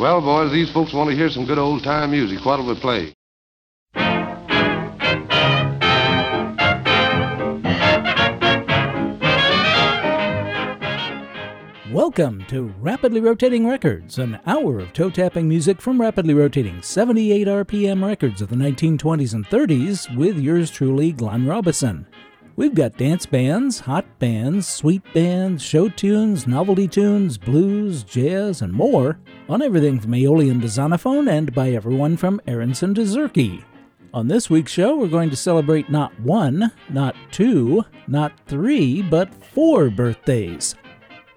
Well, boys, these folks want to hear some good old time music. What'll we play? Welcome to Rapidly Rotating Records, an hour of toe tapping music from rapidly rotating 78 RPM records of the 1920s and 30s with yours truly, Glenn Robison. We've got dance bands, hot bands, sweet bands, show tunes, novelty tunes, blues, jazz, and more on everything from Aeolian to Zonophone and by everyone from Aaronson to Zurke. On this week's show, we're going to celebrate not one, not two, not three, but four birthdays.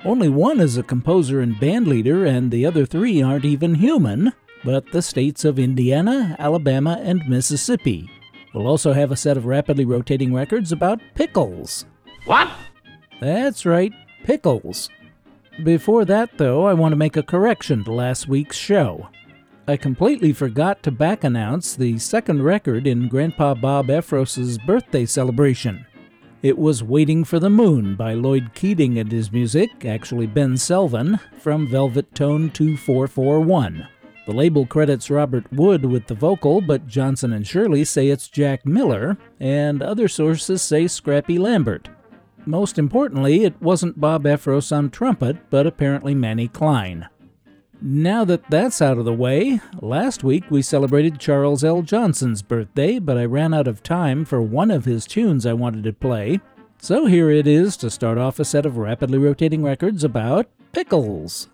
Only one is a composer and bandleader, and the other three aren't even human, but the states of Indiana, Alabama, and Mississippi. We'll also have a set of rapidly rotating records about pickles. What? That's right, pickles. Before that, though, I want to make a correction to last week's show. I completely forgot to back announce the second record in Grandpa Bob Effros's birthday celebration. It was Waiting for the Moon by Lloyd Keating and his music, actually Ben Selvin, from Velvet Tone 2441. The label credits Robert Wood with the vocal, but Johnson and Shirley say it's Jack Miller, and other sources say Scrappy Lambert. Most importantly, it wasn't Bob Effros on trumpet, but apparently Manny Klein. Now that that's out of the way, last week we celebrated Charles L. Johnson's birthday, but I ran out of time for one of his tunes I wanted to play. So here it is to start off a set of rapidly rotating records about pickles.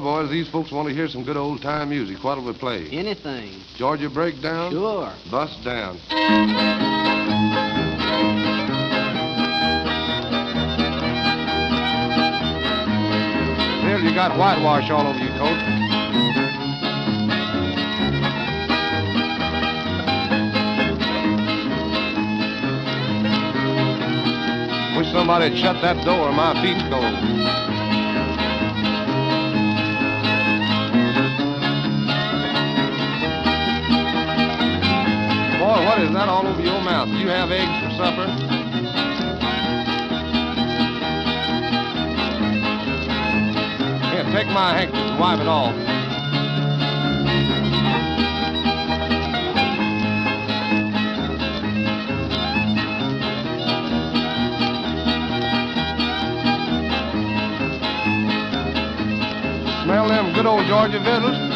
Boys, these folks want to hear some good old time music. What'll we play? Anything. Georgia Breakdown? Sure. Bust Down. Bill, you got whitewash all over your coat. Wish somebody'd shut that door. My feet's cold. What is that all over your mouth? Do you have eggs for supper? Here, take my handkerchief and wipe it off. Smell them good old Georgia victuals?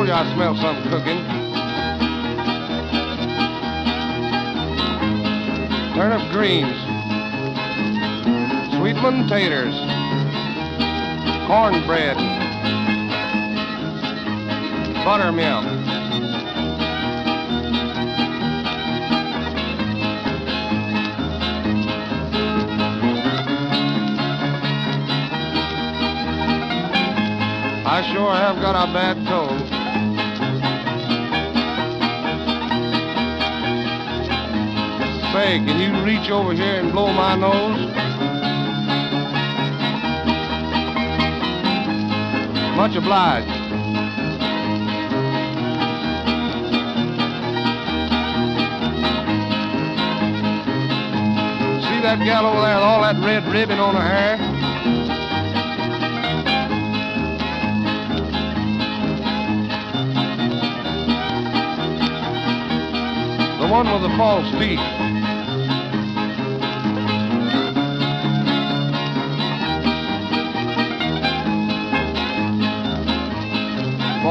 Told you I smell something cooking. Turnip greens, sweet potatoes, cornbread, buttermilk. I sure have got a bad cold. Say, can you reach over here and blow my nose? Much obliged. See that gal over there with all that red ribbon on her hair? The one with the false teeth.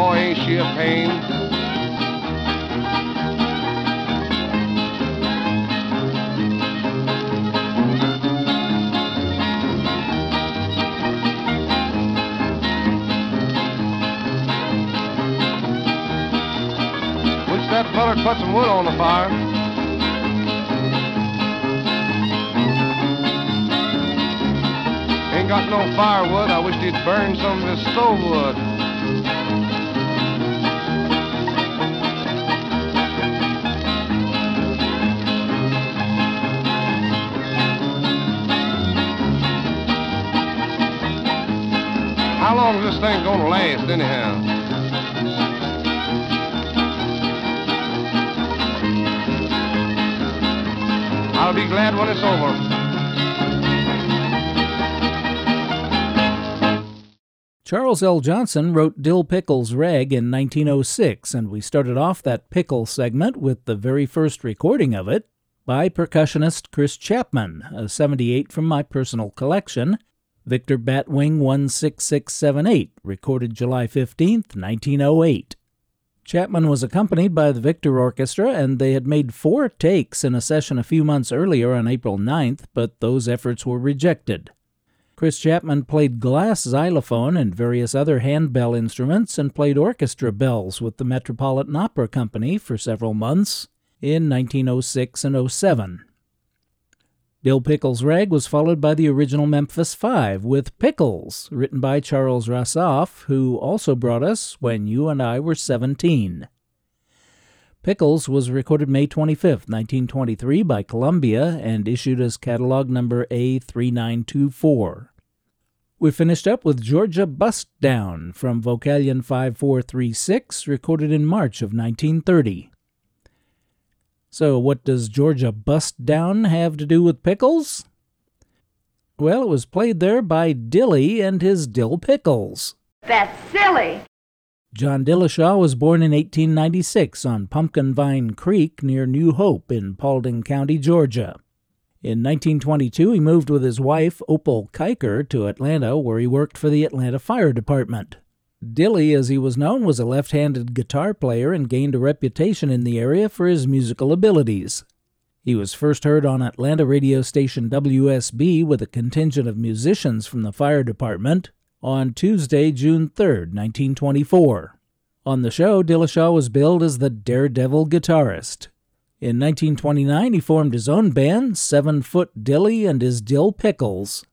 Boy, ain't she a pain. Wish that feller'd put some wood on the fire. Ain't got no firewood. I wish he'd burn some of this stove wood. Thing gonna last, anyhow? I'll be glad when it's over. Charles L. Johnson wrote Dill Pickle's Rag in 1906, and we started off that pickle segment with the very first recording of it by percussionist Chris Chapman, a 78 from my personal collection, Victor Batwing 16678, recorded July 15th, 1908. Chapman was accompanied by the Victor Orchestra, and they had made four takes in a session a few months earlier on April 9th, but those efforts were rejected. Chris Chapman played glass xylophone and various other handbell instruments and played orchestra bells with the Metropolitan Opera Company for several months in 1906 and 07. Dill Pickles' Rag was followed by the original Memphis Five with Pickles, written by Charles Rosoff, who also brought us When You and I Were Seventeen. Pickles was recorded May 25, 1923 by Columbia and issued as catalog number A3924. We finished up with Georgia Bust Down from Vocalion 5436, recorded in March of 1930. So, what does Georgia Bust Down have to do with pickles? Well, it was played there by Dilly and his Dill Pickles. That's silly. John Dilleshaw was born in 1896 on Pumpkin Vine Creek near New Hope in Paulding County, Georgia. In 1922, he moved with his wife, Opal Kiker, to Atlanta, where he worked for the Atlanta Fire Department. Dilly, as he was known, was a left handed guitar player and gained a reputation in the area for his musical abilities. He was first heard on Atlanta radio station WSB with a contingent of musicians from the fire department on Tuesday, June 3, 1924. On the show, Dilleshaw was billed as the daredevil guitarist. In 1929, he formed his own band, Seven Foot Dilly and his Dill Pickles.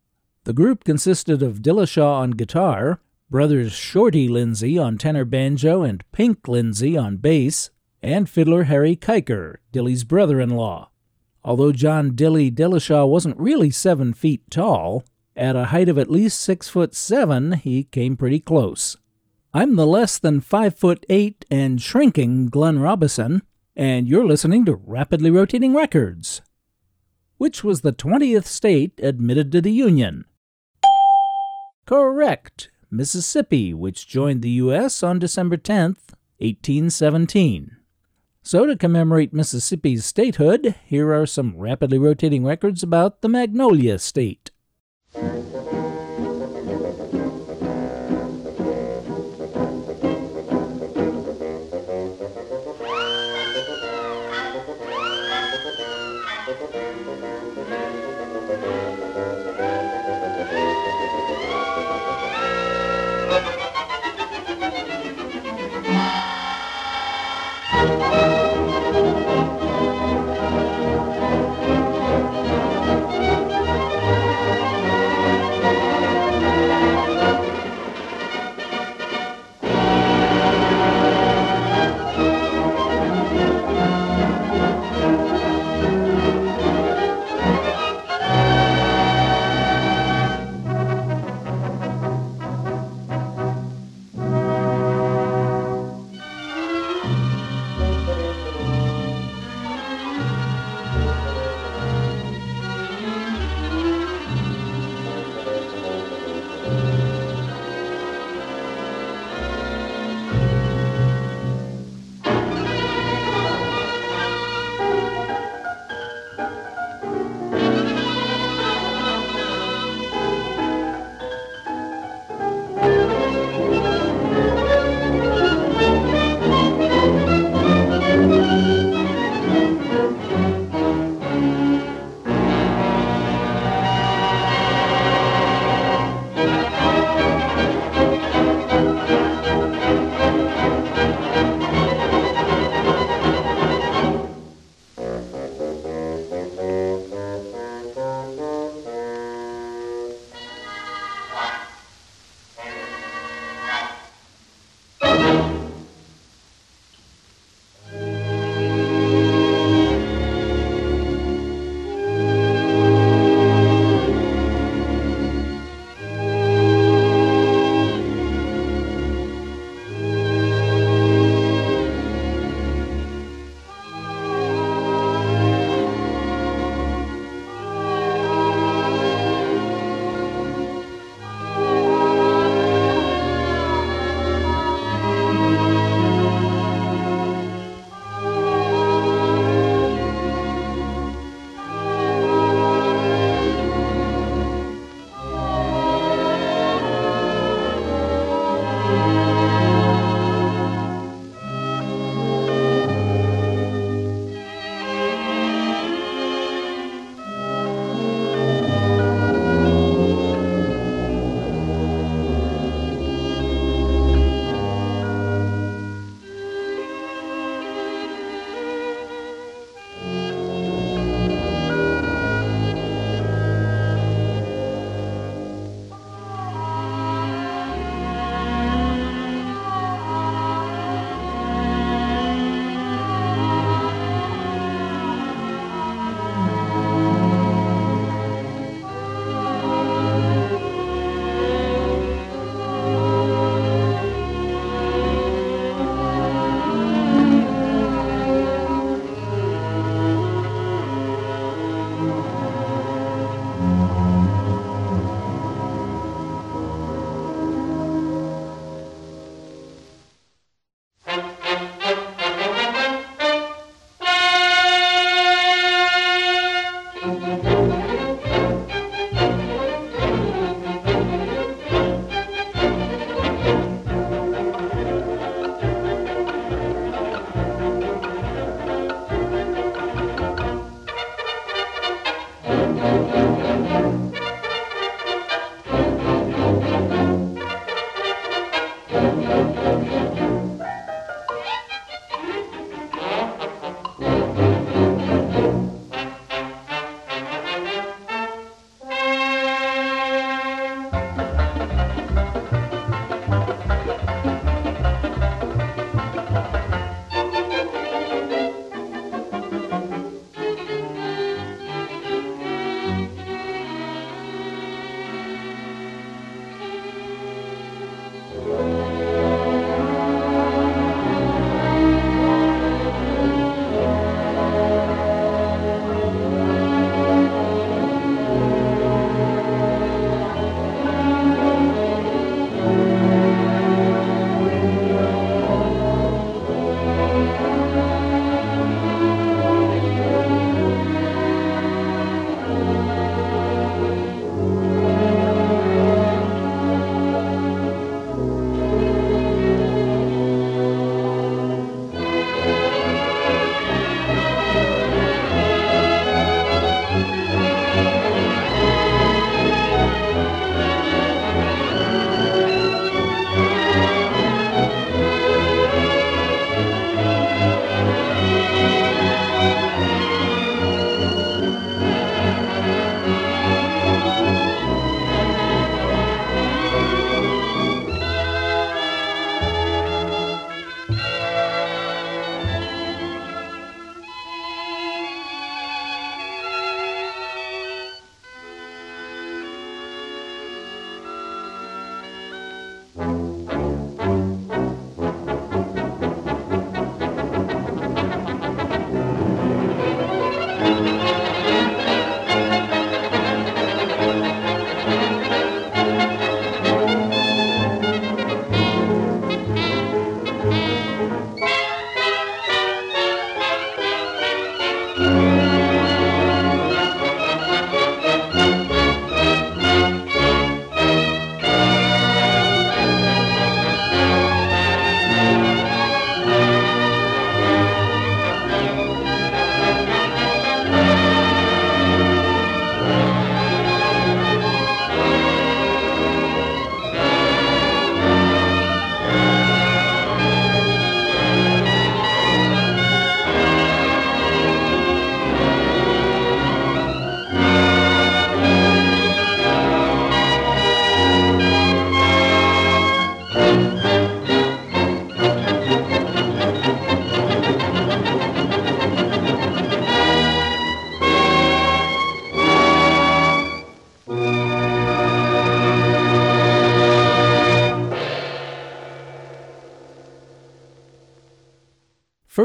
The group consisted of Dilleshaw on guitar, brothers Shorty Lindsay on tenor banjo and Pink Lindsay on bass, and fiddler Harry Kiker, Dilly's brother in law. Although John Dilly Dilleshaw wasn't really seven feet tall, at a height of at least six foot seven, he came pretty close. I'm the less than five foot eight and shrinking Glenn Robison, and you're listening to Rapidly Rotating Records. Which was the 20th state admitted to the Union? Correct, Mississippi, which joined the U.S. on December 10, 1817. So, to commemorate Mississippi's statehood, here are some rapidly rotating records about the Magnolia State.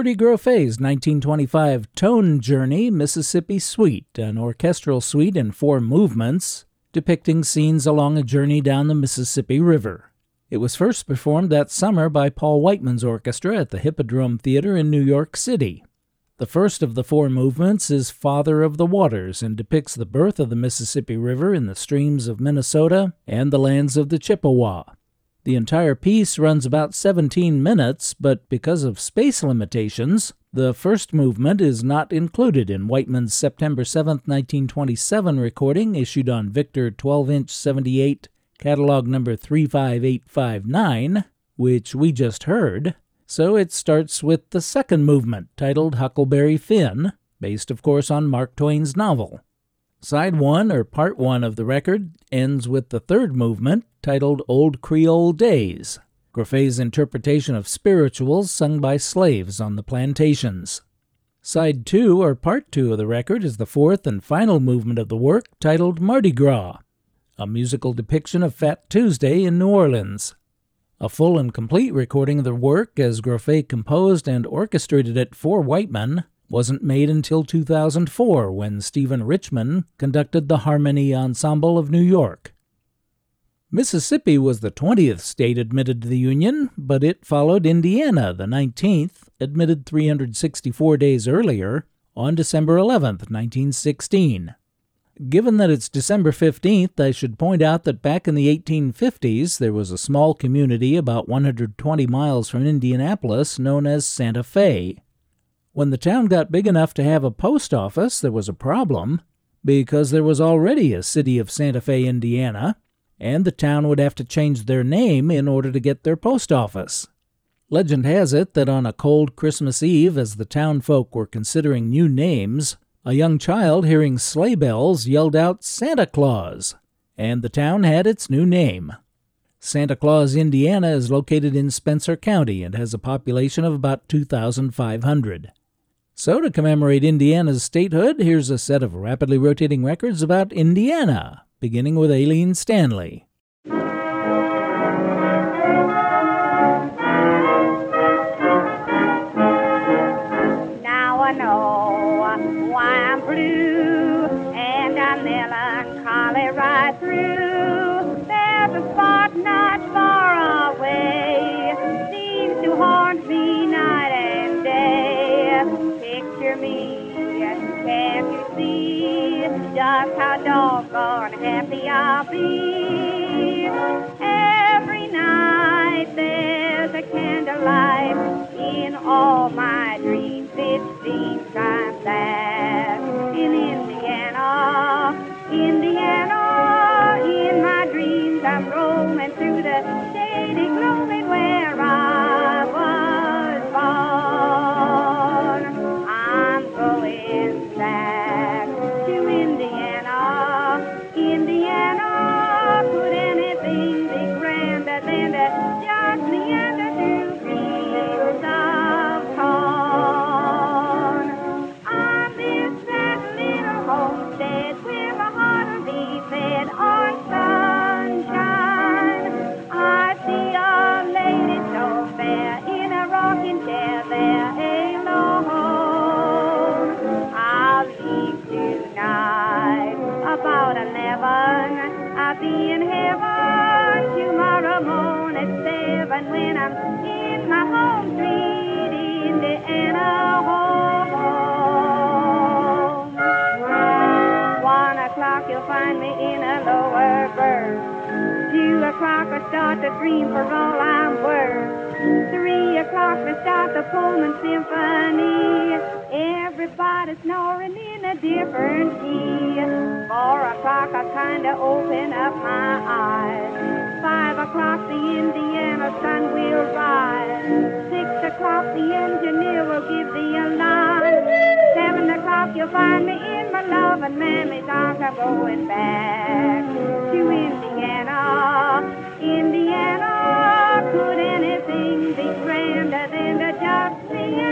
Ferde Grofé's 1925 Tone Journey Mississippi Suite, an orchestral suite in four movements, depicting scenes along a journey down the Mississippi River. It was first performed that summer by Paul Whiteman's orchestra at the Hippodrome Theater in New York City. The first of the four movements is Father of the Waters and depicts the birth of the Mississippi River in the streams of Minnesota and the lands of the Chippewa. The entire piece runs about 17 minutes, but because of space limitations, the first movement is not included in Whiteman's September 7, 1927 recording issued on Victor 12 inch 78, catalog number 35859, which we just heard. So it starts with the second movement, titled Huckleberry Finn, based, of course, on Mark Twain's novel. Side 1, or Part 1 of the record, ends with the third movement, titled Old Creole Days, Grofé's interpretation of spirituals sung by slaves on the plantations. Side 2, or Part 2 of the record, is the fourth and final movement of the work, titled Mardi Gras, a musical depiction of Fat Tuesday in New Orleans. A full and complete recording of the work, as Groffet composed and orchestrated it for Whiteman, wasn't made until 2004 when Steven Richman conducted the Harmonie Ensemble of New York. Mississippi was the 20th state admitted to the Union, but it followed Indiana, the 19th, admitted 364 days earlier, on December 11, 1916. Given that it's December 15th, I should point out that back in the 1850s there was a small community about 120 miles from Indianapolis known as Santa Fe. When the town got big enough to have a post office, there was a problem, because there was already a city of Santa Fe, Indiana, and the town would have to change their name in order to get their post office. Legend has it that on a cold Christmas Eve, as the town folk were considering new names, a young child hearing sleigh bells yelled out Santa Claus, and the town had its new name. Santa Claus, Indiana is located in Spencer County and has a population of about 2,500. So, to commemorate Indiana's statehood, here's a set of rapidly rotating records about Indiana, beginning with Aileen Stanley. Now I know why I'm blue and I'm melancholy right through. There's a spot not just how doggone happy I'll be? Every night there's a candlelight in all my dreams. It seems I'm back in Indiana, Indiana. Start to dream for all I'm worth. Three o'clock I start the Pullman Symphony. Everybody snoring in a different key. Four o'clock I kinda open up my eyes. Five o'clock the Indiana sun will rise. Six o'clock the engineer will give the alarm. Seven o'clock you'll find me in my love and mammy's arms. I'm going back to Indiana, Indiana. Could anything be grander than to just meander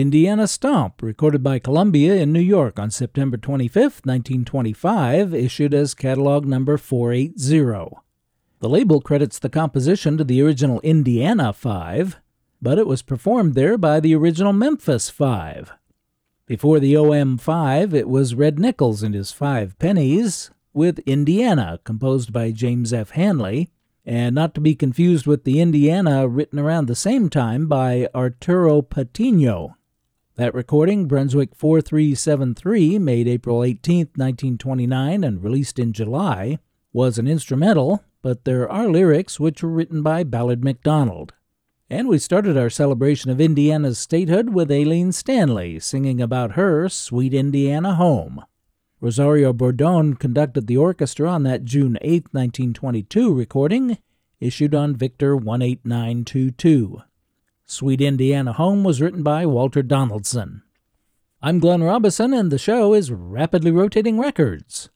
Indiana Stomp, recorded by Columbia in New York on September 25, 1925, issued as catalog number 480. The label credits the composition to the original Indiana 5, but it was performed there by the original Memphis 5. Before the OM 5, it was Red Nichols and his Five Pennies, with Indiana, composed by James F. Hanley, and not to be confused with the Indiana written around the same time by Arturo Patino. That recording, Brunswick 4373, made April 18, 1929, and released in July, was an instrumental, but there are lyrics which were written by Ballard MacDonald. And we started our celebration of Indiana's statehood with Aileen Stanley singing about her Sweet Indiana Home. Rosario Bourdon conducted the orchestra on that June 8, 1922 recording, issued on Victor 18922. Sweet Indiana Home was written by Walter Donaldson. I'm Glenn Robison, and the show is Rapidly Rotating Records.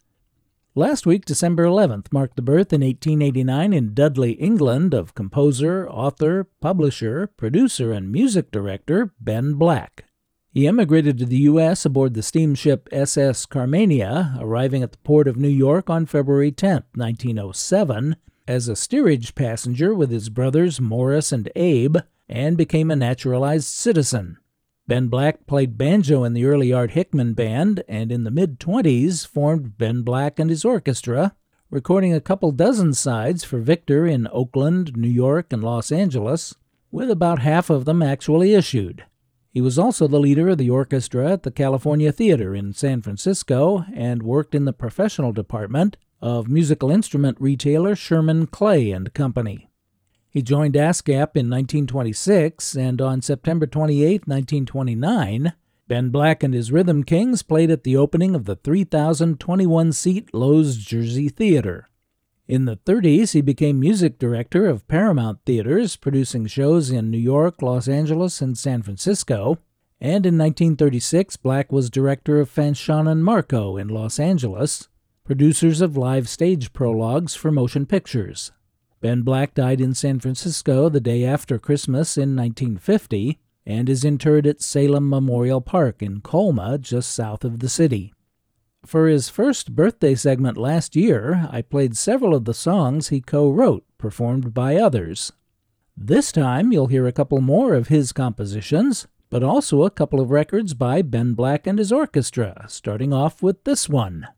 Last week, December 11th, marked the birth in 1889 in Dudley, England, of composer, author, publisher, producer, and music director Ben Black. He emigrated to the U.S. aboard the steamship SS Carmania, arriving at the port of New York on February 10, 1907, as a steerage passenger with his brothers Morris and Abe, and became a naturalized citizen. Ben Black played banjo in the early Art Hickman band, and in the mid 20s formed Ben Black and his orchestra, recording a couple dozen sides for Victor in Oakland, New York, and Los Angeles, with about half of them actually issued. He was also the leader of the orchestra at the California Theater in San Francisco and worked in the professional department of musical instrument retailer Sherman Clay and Company. He joined ASCAP in 1926, and on September 28, 1929, Ben Black and his Rhythm Kings played at the opening of the 3,021 seat Loew's Jersey Theater. In the 30s, he became music director of Paramount Theaters, producing shows in New York, Los Angeles, and San Francisco. And in 1936, Black was director of Fanchon and Marco in Los Angeles, producers of live stage prologues for motion pictures. Ben Black died in San Francisco the day after Christmas in 1950 and is interred at Salem Memorial Park in Colma, just south of the city. For his first birthday segment last year, I played several of the songs he co wrote, performed by others. This time, you'll hear a couple more of his compositions, but also a couple of records by Ben Black and his orchestra, starting off with this one.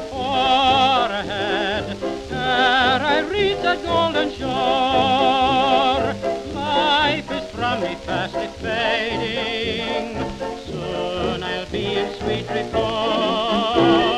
my forehead ere I reach that golden shore. Life is from me fastly fading. Soon I'll be in sweet repose.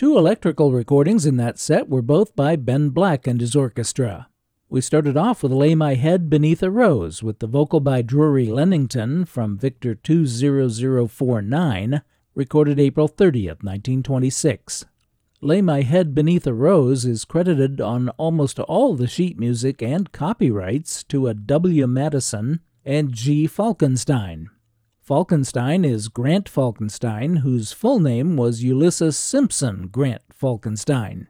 Two electrical recordings in that set were both by Ben Black and his orchestra. We started off with Lay My Head Beneath a Rose with the vocal by Drury Lennington from Victor 20049, recorded April 30th, 1926. Lay My Head Beneath a Rose is credited on almost all the sheet music and copyrights to a W. Madison and G. Falkenstein. Falkenstein is Grant Falkenstein, whose full name was Ulysses Simpson Grant Falkenstein.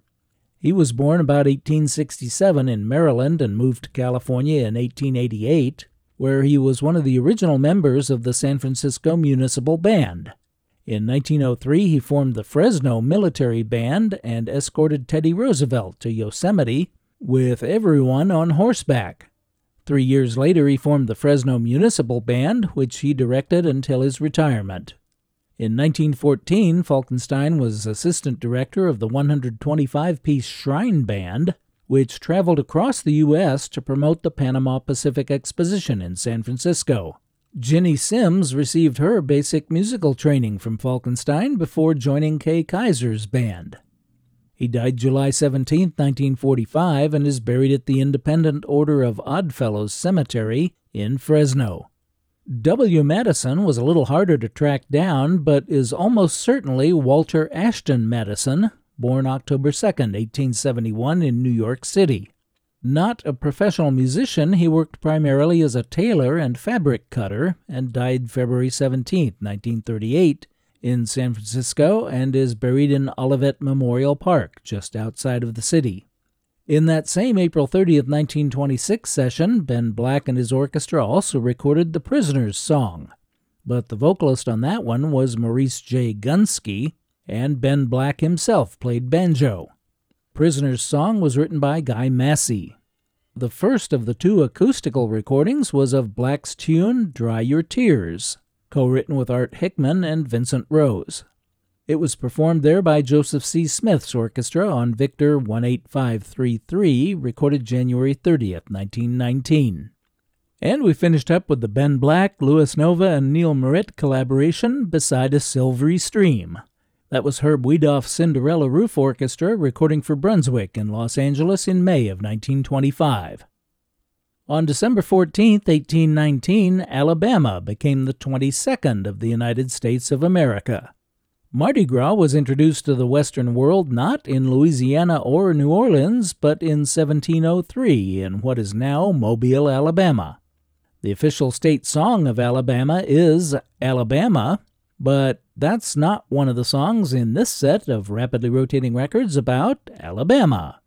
He was born about 1867 in Maryland and moved to California in 1888, where he was one of the original members of the San Francisco Municipal Band. In 1903, he formed the Fresno Military Band and escorted Teddy Roosevelt to Yosemite with everyone on horseback. Three years later, he formed the Fresno Municipal Band, which he directed until his retirement. In 1914, Falkenstein was assistant director of the 125 piece Shrine Band, which traveled across the U.S. to promote the Panama Pacific Exposition in San Francisco. Ginny Simms received her basic musical training from Falkenstein before joining Kay Kyser's band. He died July 17, 1945, and is buried at the Independent Order of Oddfellows Cemetery in Fresno. W. Madison was a little harder to track down, but is almost certainly Walter Ashton Madison, born October 2, 1871, in New York City. Not a professional musician, he worked primarily as a tailor and fabric cutter and died February 17, 1938, in San Francisco and is buried in Olivet Memorial Park, just outside of the city. In that same April 30, 1926 session, Ben Black and his orchestra also recorded The Prisoner's Song. But the vocalist on that one was Maurice J. Gunsky, and Ben Black himself played banjo. Prisoner's Song was written by Guy Massey. The first of the two acoustical recordings was of Black's tune Dry Your Tears, co written with Art Hickman and Vincent Rose. It was performed there by Joseph C. Smith's orchestra on Victor 18533, recorded January 30th, 1919. And we finished up with the Ben Black, Louis Nova, and Neil Merritt collaboration Beside a Silvery Stream. That was Herb Wiedoeft's Cinderella Roof Orchestra recording for Brunswick in Los Angeles in May of 1925. On December 14, 1819, Alabama became the 22nd of the United States of America. Mardi Gras was introduced to the Western world not in Louisiana or New Orleans, but in 1703 in what is now Mobile, Alabama. The official state song of Alabama is Alabama, but that's not one of the songs in this set of rapidly rotating records about Alabama.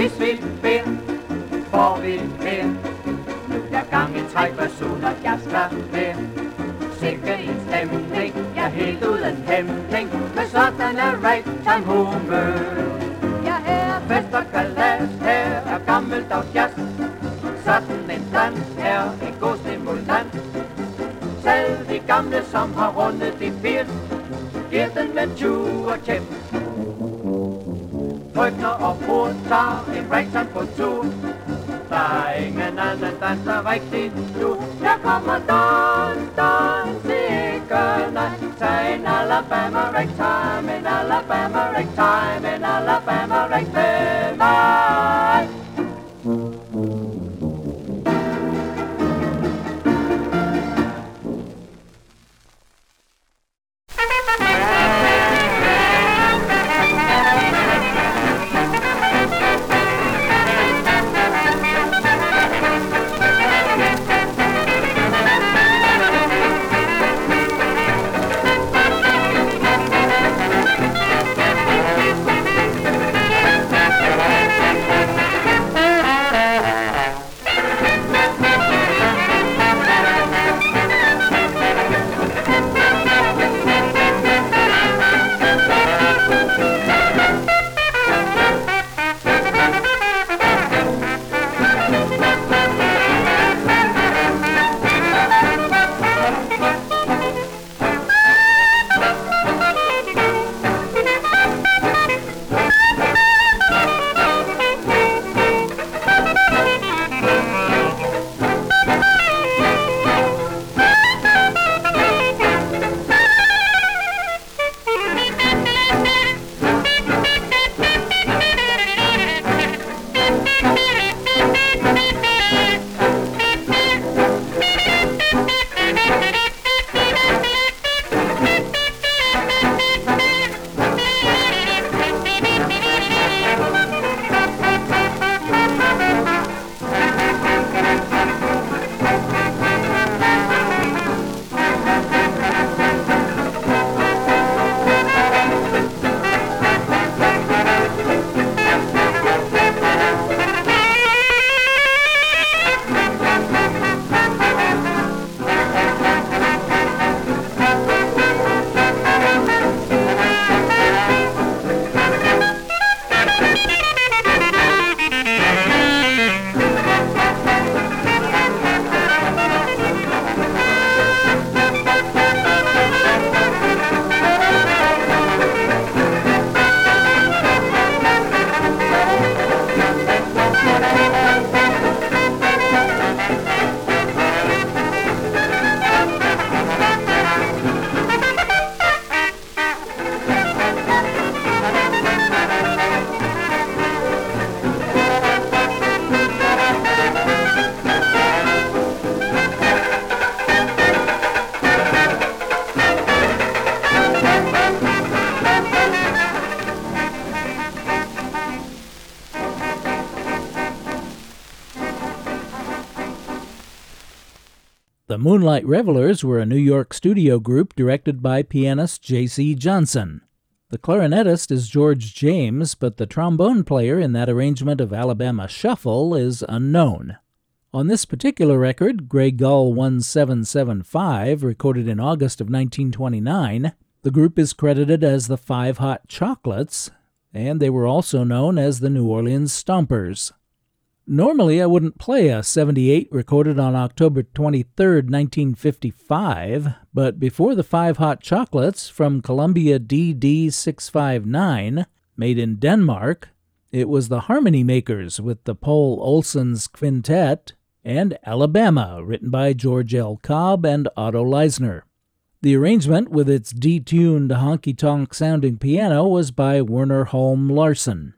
Hvis vi beder, får vi mere. Nu er gang i tre personer, jeg skal med. Sikke en stemning, jeg er helt uden hæmning. Men sådan er right time humør. Jeg er fest og kalas, her er gammeldags jazz. Sådan en dans er en god stimulans. Selv de gamle, som har rundet de 80, giver den med 20 og tjep. Frygter og brud tager en ragtime på tur. Der er ingen anden dans, der ikke nej. Tag en Alabama ragtime, en Alabama ragtime, en Alabama rag Moonlight Revelers were a New York studio group directed by pianist J.C. Johnson. The clarinetist is George James, but the trombone player in that arrangement of Alabama Shuffle is unknown. On this particular record, Grey Gull 1775, recorded in August of 1929, the group is credited as the Five Hot Chocolates, and they were also known as the New Orleans Stompers. Normally, I wouldn't play a 78 recorded on October 23, 1955, but before the Five Hot Chocolates from Columbia DD659, made in Denmark, it was the Harmony Makers with the Poul Olson's Quintet and Alabama, written by George L. Cobb and Otto Leisner. The arrangement, with its detuned honky tonk sounding piano, was by Werner Holm Larsen.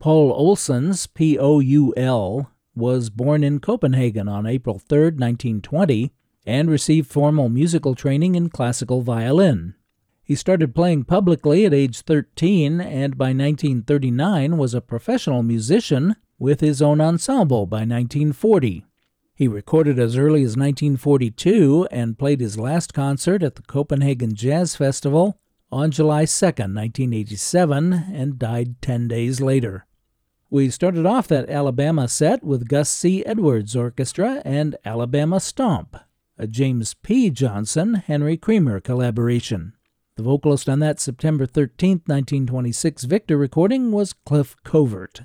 Poul Olsons, P O U L, was born in Copenhagen on April 3, 1920, and received formal musical training in classical violin. He started playing publicly at age 13 and by 1939 was a professional musician with his own ensemble by 1940. He recorded as early as 1942 and played his last concert at the Copenhagen Jazz Festival on July 2, 1987, and died 10 days later. We started off that Alabama set with Gus C. Edwards Orchestra and Alabama Stomp, a James P. Johnson Henry Creamer collaboration. The vocalist on that September 13, 1926 Victor recording was Cliff Covert.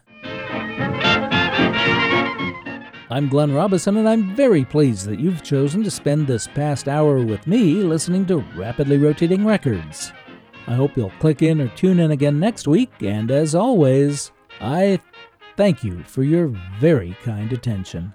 I'm Glenn Robison, and I'm very pleased that you've chosen to spend this past hour with me listening to Rapidly Rotating Records. I hope you'll click in or tune in again next week, and as always, I Thank you for your very kind attention.